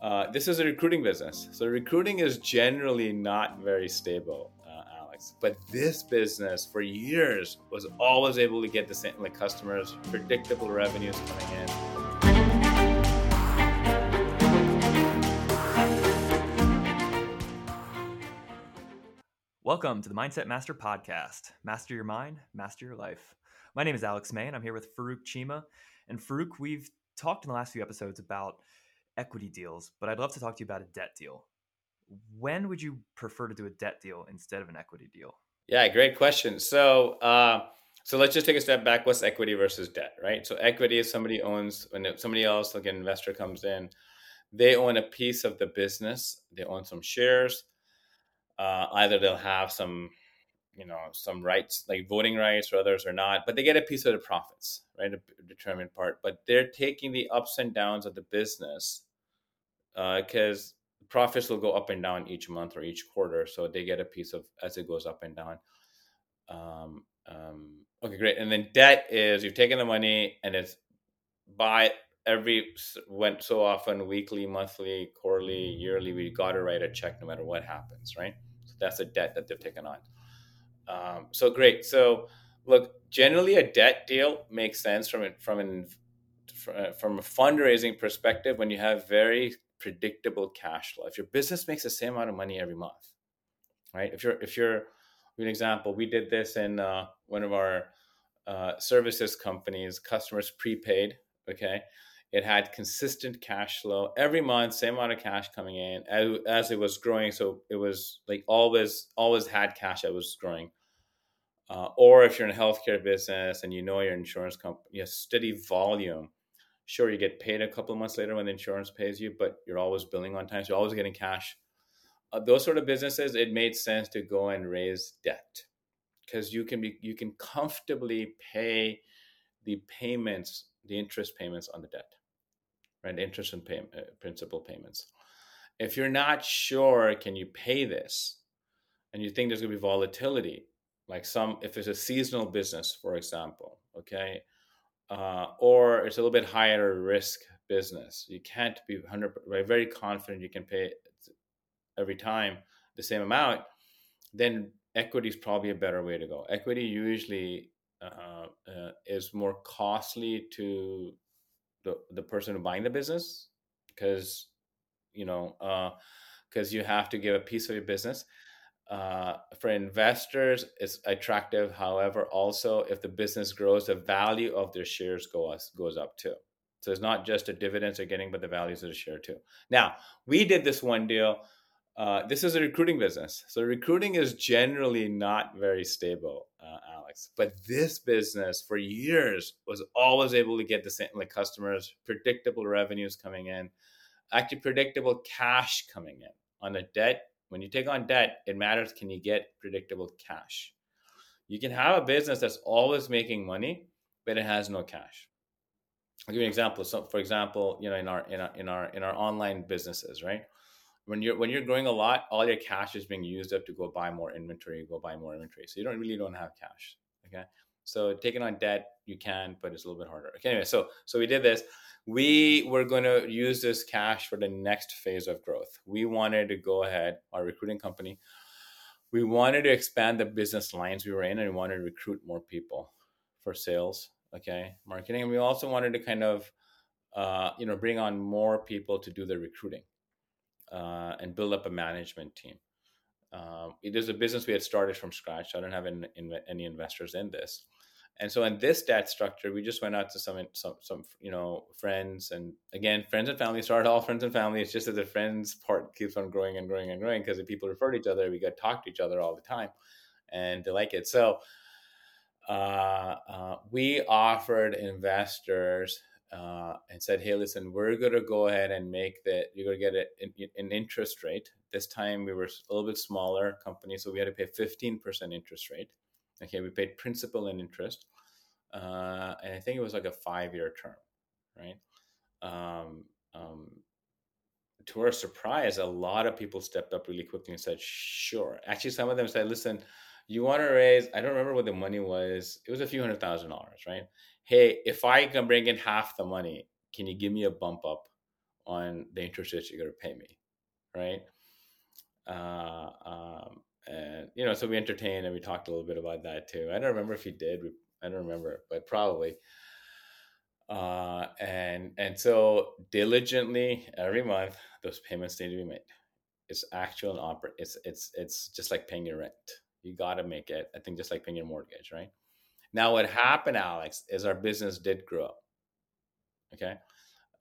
uh, this is a recruiting business. So recruiting is generally not very stable, uh, Alex. But this business for years was always able to get the same like customers, predictable revenues coming in. Welcome to the Mindset Master Podcast. Master your mind, master your life. My name is Alex May, and I'm here with Farooq Cheema. And Farooq, we've talked in the last few episodes about equity deals, but I'd love to talk to you about a debt deal. When would you prefer to do a debt deal instead of an equity deal? Yeah, great question. So, uh, so let's just take a step back. What's equity versus debt, right? So, equity is somebody owns when somebody else, like an investor, comes in, they own a piece of the business. They own some shares. Uh, either they'll have some, you know, some rights like voting rights, or others or not, but they get a piece of the profits, right? A determined part. But they're taking the ups and downs of the business because uh, profits will go up and down each month or each quarter, so they get a piece of as it goes up and down. Um, um, okay, great. And then debt is you've taken the money and it's by every went so often, weekly, monthly, quarterly, yearly. We got to write a check no matter what happens, right? So that's a debt that they've taken on. Um, so great. So look, generally a debt deal makes sense from it from an from a fundraising perspective when you have very predictable cash flow. If your business makes the same amount of money every month, right? If you're if you're an example, we did this in uh, one of our uh, services companies. Customers prepaid. Okay, it had consistent cash flow every month, same amount of cash coming in as, as it was growing. So it was like always always had cash that was growing. Uh, or if you're in a healthcare business and you know your insurance company, you have steady volume Sure, you get paid a couple of months later when the insurance pays you, but you're always billing on time. So you're always getting cash. Uh, those sort of businesses, it made sense to go and raise debt because you can be you can comfortably pay the payments, the interest payments on the debt, right? Interest and pay, uh, principal payments. If you're not sure, can you pay this, and you think there's going to be volatility, like some if it's a seasonal business, for example, okay, uh, or it's a little bit higher risk business. You can't be 100 very confident you can pay every time the same amount. Then equity is probably a better way to go. Equity usually uh, uh, is more costly to the the person buying the business because you know because uh, you have to give a piece of your business uh, for investors, it's attractive. However, also if the business grows, the value of their shares go us goes up too. So it's not just the dividends they're getting, but the values of the share too. Now we did this one deal. Uh, this is a recruiting business, so recruiting is generally not very stable, uh, Alex. But this business for years was always able to get the same like customers, predictable revenues coming in, actually predictable cash coming in on the debt when you take on debt, it matters can you get predictable cash? You can have a business that's always making money, but it has no cash. I'll give you an example. So, for example, you know, in our in our in our in our online businesses, right? When you're when you're growing a lot, all your cash is being used up to go buy more inventory, go buy more inventory. So you don't really don't have cash. Okay. So taking on debt, you can, but it's a little bit harder. Okay, anyway, so so we did this we were going to use this cash for the next phase of growth. We wanted to go ahead, our recruiting company, we wanted to expand the business lines we were in and we wanted to recruit more people for sales, okay, marketing. And we also wanted to kind of, uh, you know, bring on more people to do the recruiting uh, and build up a management team. Um, it is a business we had started from scratch. I don't have any, any investors in this. And so in this debt structure, we just went out to some some some you know friends and again friends and family started all friends and family. It's just that the friends part keeps on growing and growing and growing because people refer to each other, we got talk to each other all the time, and they like it. So uh, uh, we offered investors uh, and said, "Hey, listen, we're going to go ahead and make that. You're going to get a, an interest rate. This time we were a little bit smaller company, so we had to pay 15% interest rate." Okay, we paid principal and interest, uh, and I think it was like a five-year term, right? Um, um, to our surprise, a lot of people stepped up really quickly and said, "Sure." Actually, some of them said, "Listen, you want to raise? I don't remember what the money was. It was a few hundred thousand dollars, right? Hey, if I can bring in half the money, can you give me a bump up on the interest that you're going to pay me, right? Uh, um, and you know, so we entertained and we talked a little bit about that too. I don't remember if he did. I don't remember, but probably. Uh, and and so diligently every month those payments need to be made. It's actual and operate. It's it's it's just like paying your rent. You got to make it. I think just like paying your mortgage, right? Now, what happened, Alex, is our business did grow. up. Okay,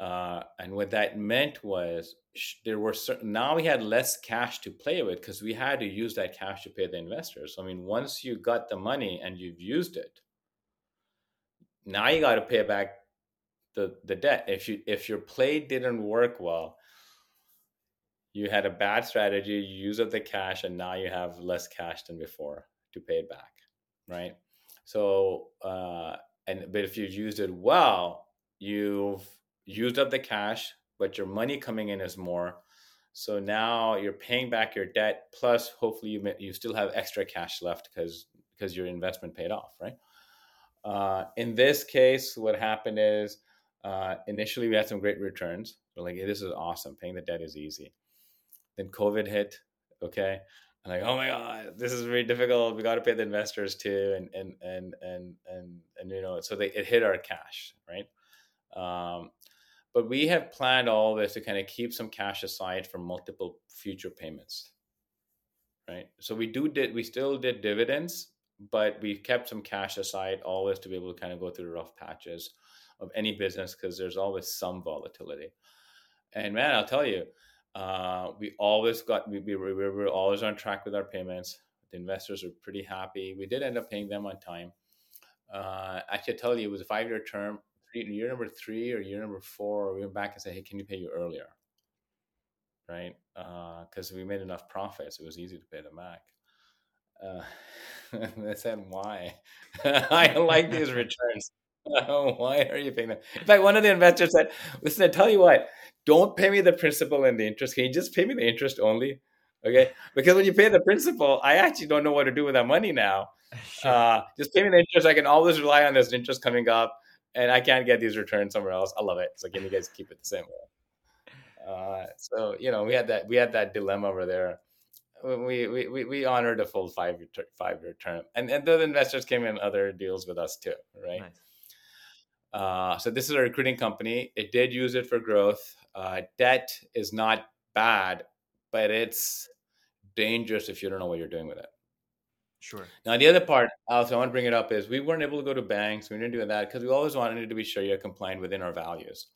uh, and what that meant was there were certain now we had less cash to play with because we had to use that cash to pay the investors. So, I mean, once you got the money and you've used it, now you got to pay back the the debt. If you if your play didn't work well, you had a bad strategy, you use up the cash, and now you have less cash than before to pay it back, right? So, uh, and but if you've used it well, you've used up the cash, but your money coming in is more. So now you're paying back your debt, plus hopefully you you still have extra cash left because because your investment paid off, right? Uh, in this case, what happened is uh, initially we had some great returns. We're like, hey, this is awesome. Paying the debt is easy. Then COVID hit. Okay, and like, oh my god, this is very difficult. We got to pay the investors too, and and and and and and you know, so they it hit our cash, right? Um, but we have planned all this to kind of keep some cash aside for multiple future payments right so we do did we still did dividends but we kept some cash aside always to be able to kind of go through the rough patches of any business because there's always some volatility and man i'll tell you uh, we always got we, we, we were always on track with our payments the investors were pretty happy we did end up paying them on time uh, i should tell you it was a five year term year number three or year number four, we went back and said, "Hey, can you pay you earlier?" Right? Because uh, we made enough profits, it was easy to pay them back. Uh, they said, "Why? I like these returns. Why are you paying them?" In fact, one of the investors said, "Listen, I tell you what, don't pay me the principal and the interest. Can you just pay me the interest only?" Okay, because when you pay the principal, I actually don't know what to do with that money now. Sure. Uh, just pay me the interest. I can always rely on this interest coming up and I can't get these returns somewhere else. I love it. So can you guys keep it the same way? Uh, so you know, we had that we had that dilemma over there. We we we honored a full five year five year term, and and the investors came in other deals with us too, right? Nice. Uh, so this is a recruiting company. It did use it for growth. Uh, debt is not bad, but it's dangerous if you don't know what you're doing with it. Sure. Now, the other part, also, I want to bring it up is we weren't able to go to banks. We didn't do that because we always wanted to be sure you're compliant within our values.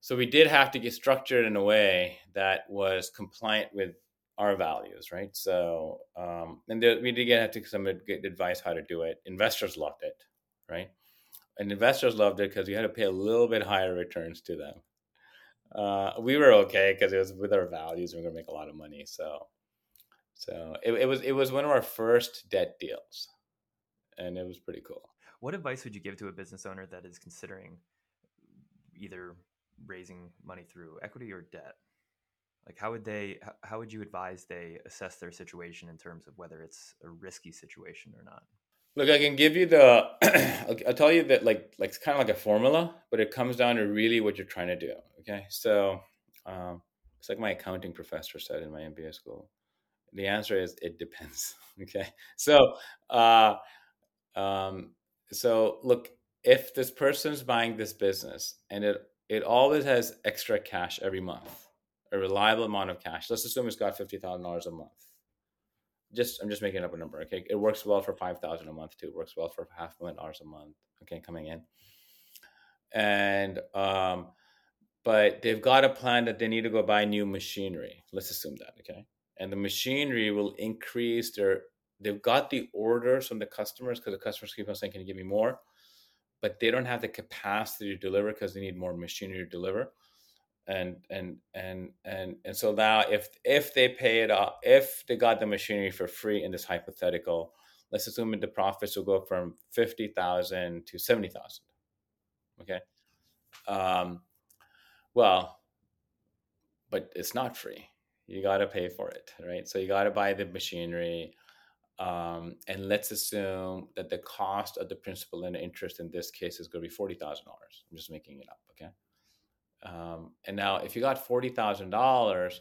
So we did have to get structured in a way that was compliant with our values, right? So, um, and there, we did get to some good advice how to do it. Investors loved it, right? And investors loved it because we had to pay a little bit higher returns to them. Uh, we were okay because it was with our values. We are going to make a lot of money, so so it, it was it was one of our first debt deals, and it was pretty cool. What advice would you give to a business owner that is considering either raising money through equity or debt? Like how would they how would you advise they assess their situation in terms of whether it's a risky situation or not? Look, I can give you the I'll, tell you that like like it's kind of like a formula, but it comes down to really what you're trying to do. Okay, so um, it's like my accounting professor said in my MBA school the answer is it depends. okay, so uh, um, so look, if this person's buying this business and it it always has extra cash every month, a reliable amount of cash. Let's assume it's got fifty thousand dollars a month. Just I'm just making up a number. Okay, it works well for five thousand a month too. It works well for half a million dollars a month. Okay, coming in, and um, but they've got a plan that they need to go buy new machinery. Let's assume that. Okay, and the machinery will increase their they've got the orders from the customers because the customers keep on saying can you give me more but they don't have the capacity to deliver because they need more machinery to deliver and and and and and so now if if they pay it off if they got the machinery for free in this hypothetical let's assume the profits will go from 50000 to 70000 okay um well but it's not free you got to pay for it, right? So you got to buy the machinery. Um, and let's assume that the cost of the principal and interest in this case is going to be forty thousand dollars. I'm just making it up, okay? Um, and now, if you got forty thousand dollars,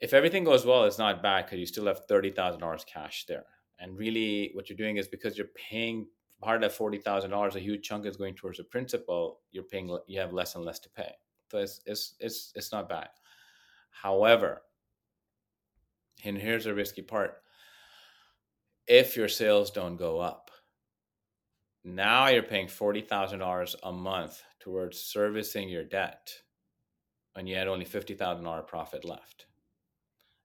if everything goes well, it's not bad because you still have thirty thousand dollars cash there. And really, what you're doing is because you're paying part of that forty thousand dollars, a huge chunk is going towards the principal. You're paying, you have less and less to pay. So it's it's it's it's not bad. However, and here's the risky part: if your sales don't go up, now you're paying forty thousand dollars a month towards servicing your debt, and you had only fifty thousand dollar profit left.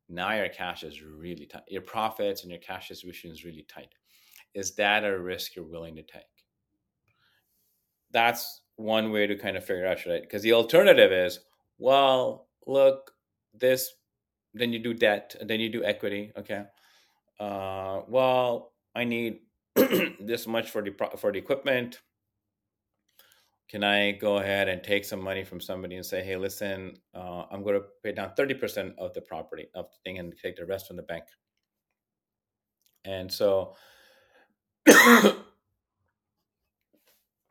Now your cash is really tight. Your profits and your cash distribution is really tight. Is that a risk you're willing to take? That's one way to kind of figure out, should I? Because the alternative is, well, look, this, then you do debt, and then you do equity. Okay. Uh, well, I need this much for the for the equipment can I go ahead and take some money from somebody and say, hey, listen, uh, I'm going to pay down 30% of the property of the thing and take the rest from the bank? And so, so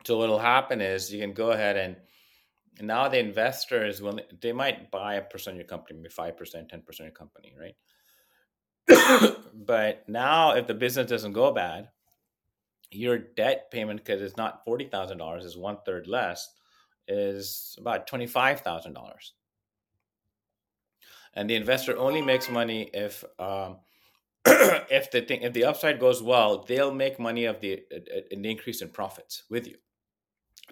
what'll happen is you can go ahead and now the investor is willing, they might buy a percent of your company, maybe 5%, 10% of your company, right? but now if the business doesn't go bad, your debt payment because it's not forty thousand dollars is one third less is about twenty five thousand dollars. And the investor only makes money if um, if the thing if the upside goes well they'll make money of the an increase in profits with you.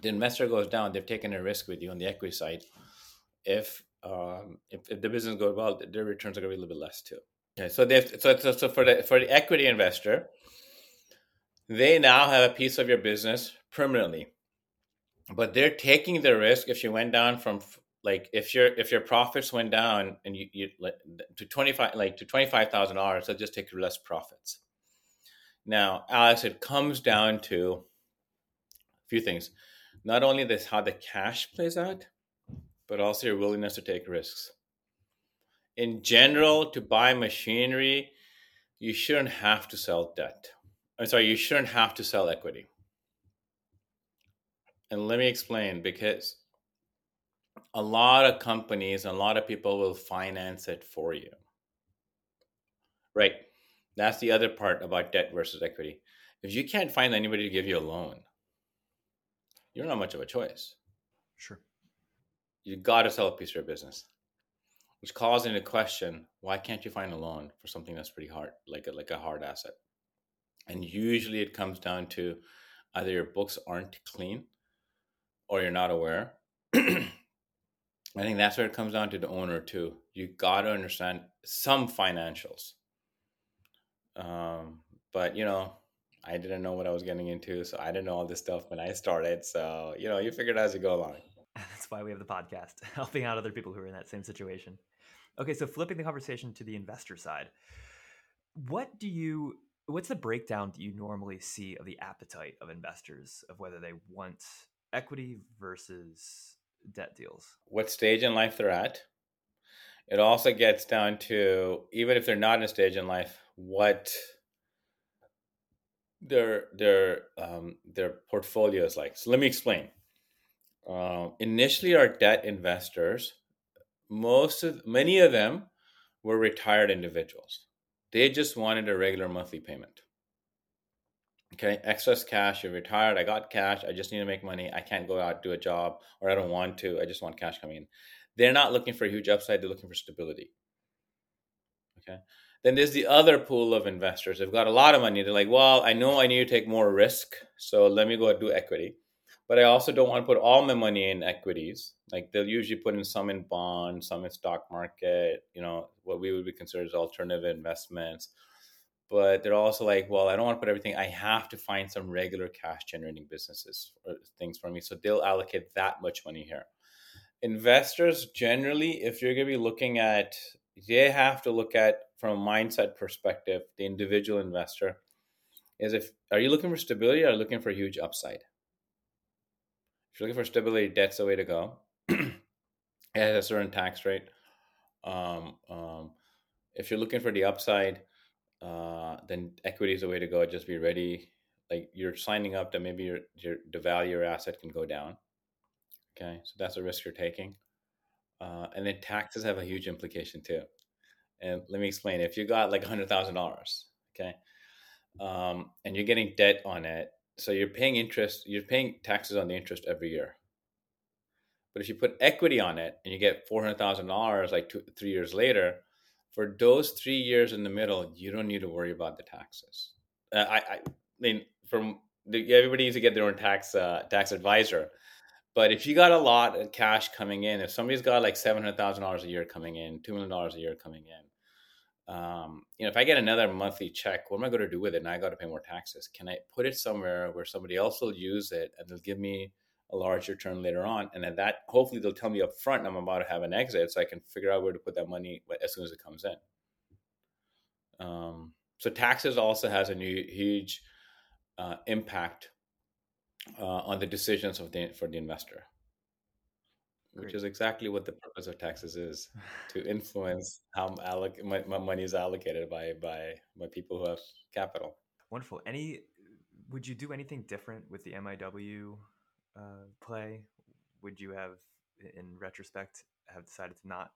The investor goes down they've taken a risk with you on the equity side. If um, if, if the business goes well their returns are going to be a little bit less too. Okay so they so, so, so for the for the equity investor they now have a piece of your business permanently. But they're taking the risk if you went down from like if your if your profits went down and you, you to 25 like to $25000 they'll just take less profits. Now alex it comes down to a few things. Not only this how the cash plays out but also your willingness to take risks. In general to buy machinery you shouldn't have to sell debt I'm sorry, you shouldn't have to sell equity. And let me explain because a lot of companies, and a lot of people will finance it for you. Right. That's the other part about debt versus equity. If you can't find anybody to give you a loan, you're not much of a choice. Sure. You got to sell a piece of your business, which calls into question why can't you find a loan for something that's pretty hard, like a, like a hard asset? And usually it comes down to either your books aren't clean or you're not aware. I think that's where it comes down to the owner too. You got to understand some financials. Um, but you know, I didn't know what I was getting into, so I didn't know all this stuff when I started. So you know, you figure it out as you go along. That's why we have the podcast, helping out other people who are in that same situation. Okay, so flipping the conversation to the investor side, what do you what's the breakdown do you normally see of the appetite of investors of whether they want equity versus debt deals? What stage in life they're at. It also gets down to even if they're not in a stage in life, what their their um, their portfolio is like. So let me explain. Uh, initially, our debt investors, most of many of them were retired individuals they just wanted a regular monthly payment. Okay, excess cash, you're retired, I got cash, I just need to make money, I can't go out do a job, or I don't want to, I just want cash coming in. They're not looking for a huge upside, they're looking for stability. Okay. Then there's the other pool of investors. They've got a lot of money. They're like, well, I know I need to take more risk, so let me go do equity but I also don't want to put all my money in equities. Like they'll usually put in some in bonds, some in stock market, you know, what we would be considered as alternative investments. But they're also like, well, I don't want to put everything. I have to find some regular cash generating businesses or things for me. So they'll allocate that much money here. Investors generally, if you're going to be looking at, they have to look at from a mindset perspective, the individual investor is if are you looking for stability or looking for huge upside? If you're looking for stability, debt's the way to go. it has a certain tax rate. Um, um, if you're looking for the upside, uh, then equity is the way to go. Just be ready. Like you're signing up that maybe your, your the value of your asset can go down. Okay, so that's a risk you're taking. Uh, and then taxes have a huge implication too. And let me explain. If you got like hundred thousand dollars, okay, um, and you're getting debt on it, so you're paying interest, you're paying taxes on the interest every year. But if you put equity on it and you get four hundred thousand dollars like two, three years later, for those three years in the middle, you don't need to worry about the taxes. Uh, I, I mean, from the, everybody needs to get their own tax uh, tax advisor. But if you got a lot of cash coming in, if somebody's got like seven hundred thousand dollars a year coming in, two million dollars a year coming in, um, you know, if I get another monthly check, what am I going to do with it? And I got to pay more taxes. Can I put it somewhere where somebody else will use it and they'll give me a large return later on? And at that, hopefully, they'll tell me up front I'm about to have an exit, so I can figure out where to put that money as soon as it comes in. Um, so taxes also has a new, huge uh, impact uh, on the decisions of the for the investor, Great. which is exactly what the purpose of taxes is to influence how alloc- my, my money is allocated by by by people who have capital. Wonderful. Any would you do anything different with the MIW uh, play? Would you have, in retrospect, have decided to not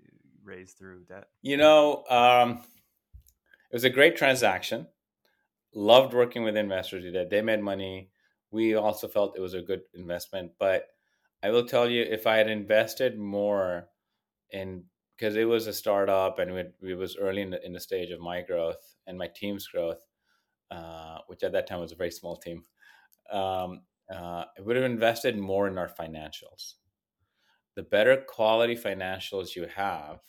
uh, raise through debt? You know, um, it was a great transaction. Loved working with investors did. They made money we also felt it was a good investment. But I will tell you, if I had invested more in because it was a startup and it, it was early in the, in the stage of my growth and my team's growth, uh, which at that time was a very small team, um, uh, I would have invested more in our financials. The better quality financials you have,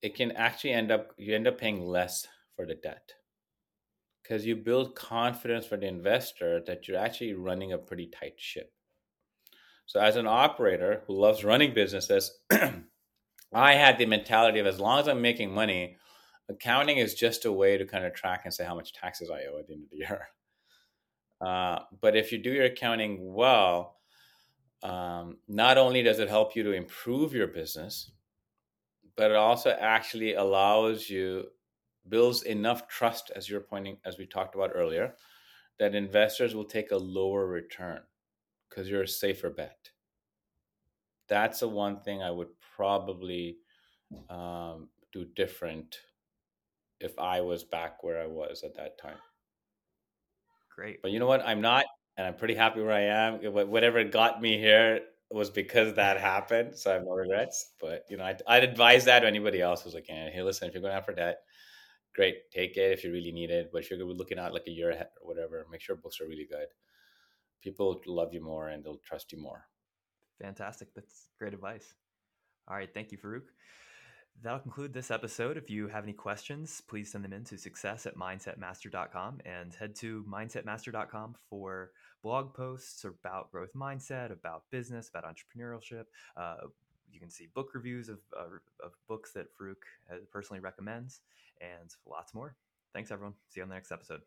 it can actually end up you end up paying less for the debt because you build confidence for the investor that you're actually running a pretty tight ship. So, as an operator who loves running businesses, I had the mentality of as long as I'm making money, accounting is just a way to kind of track and say how much taxes I owe at the end of the year. Uh, but if you do your accounting well, um, not only does it help you to improve your business, but it also actually allows you builds enough trust, as you're pointing, as we talked about earlier, that investors will take a lower return because you're a safer bet. That's the one thing I would probably um, do different if I was back where I was at that time. Great. But you know what? I'm not, and I'm pretty happy where I am. Whatever got me here was because that happened. So I have no regrets. But, you know, I'd, I'd advise that to anybody else who's like, hey, listen, if you're going out for debt, great, take it if you really need it. But if you're looking at like a year ahead or whatever, make sure books are really good. People love you more and they'll trust you more. Fantastic. That's great advice. All right. Thank you, Farooq. That'll conclude this episode. If you have any questions, please send them in to success at mindsetmaster.com and head to mindsetmaster.com for blog posts about growth mindset, about business, about entrepreneurship. Uh, you can see book reviews of, uh, of books that Farooq personally recommends and lots more. Thanks, everyone. See you on the next episode.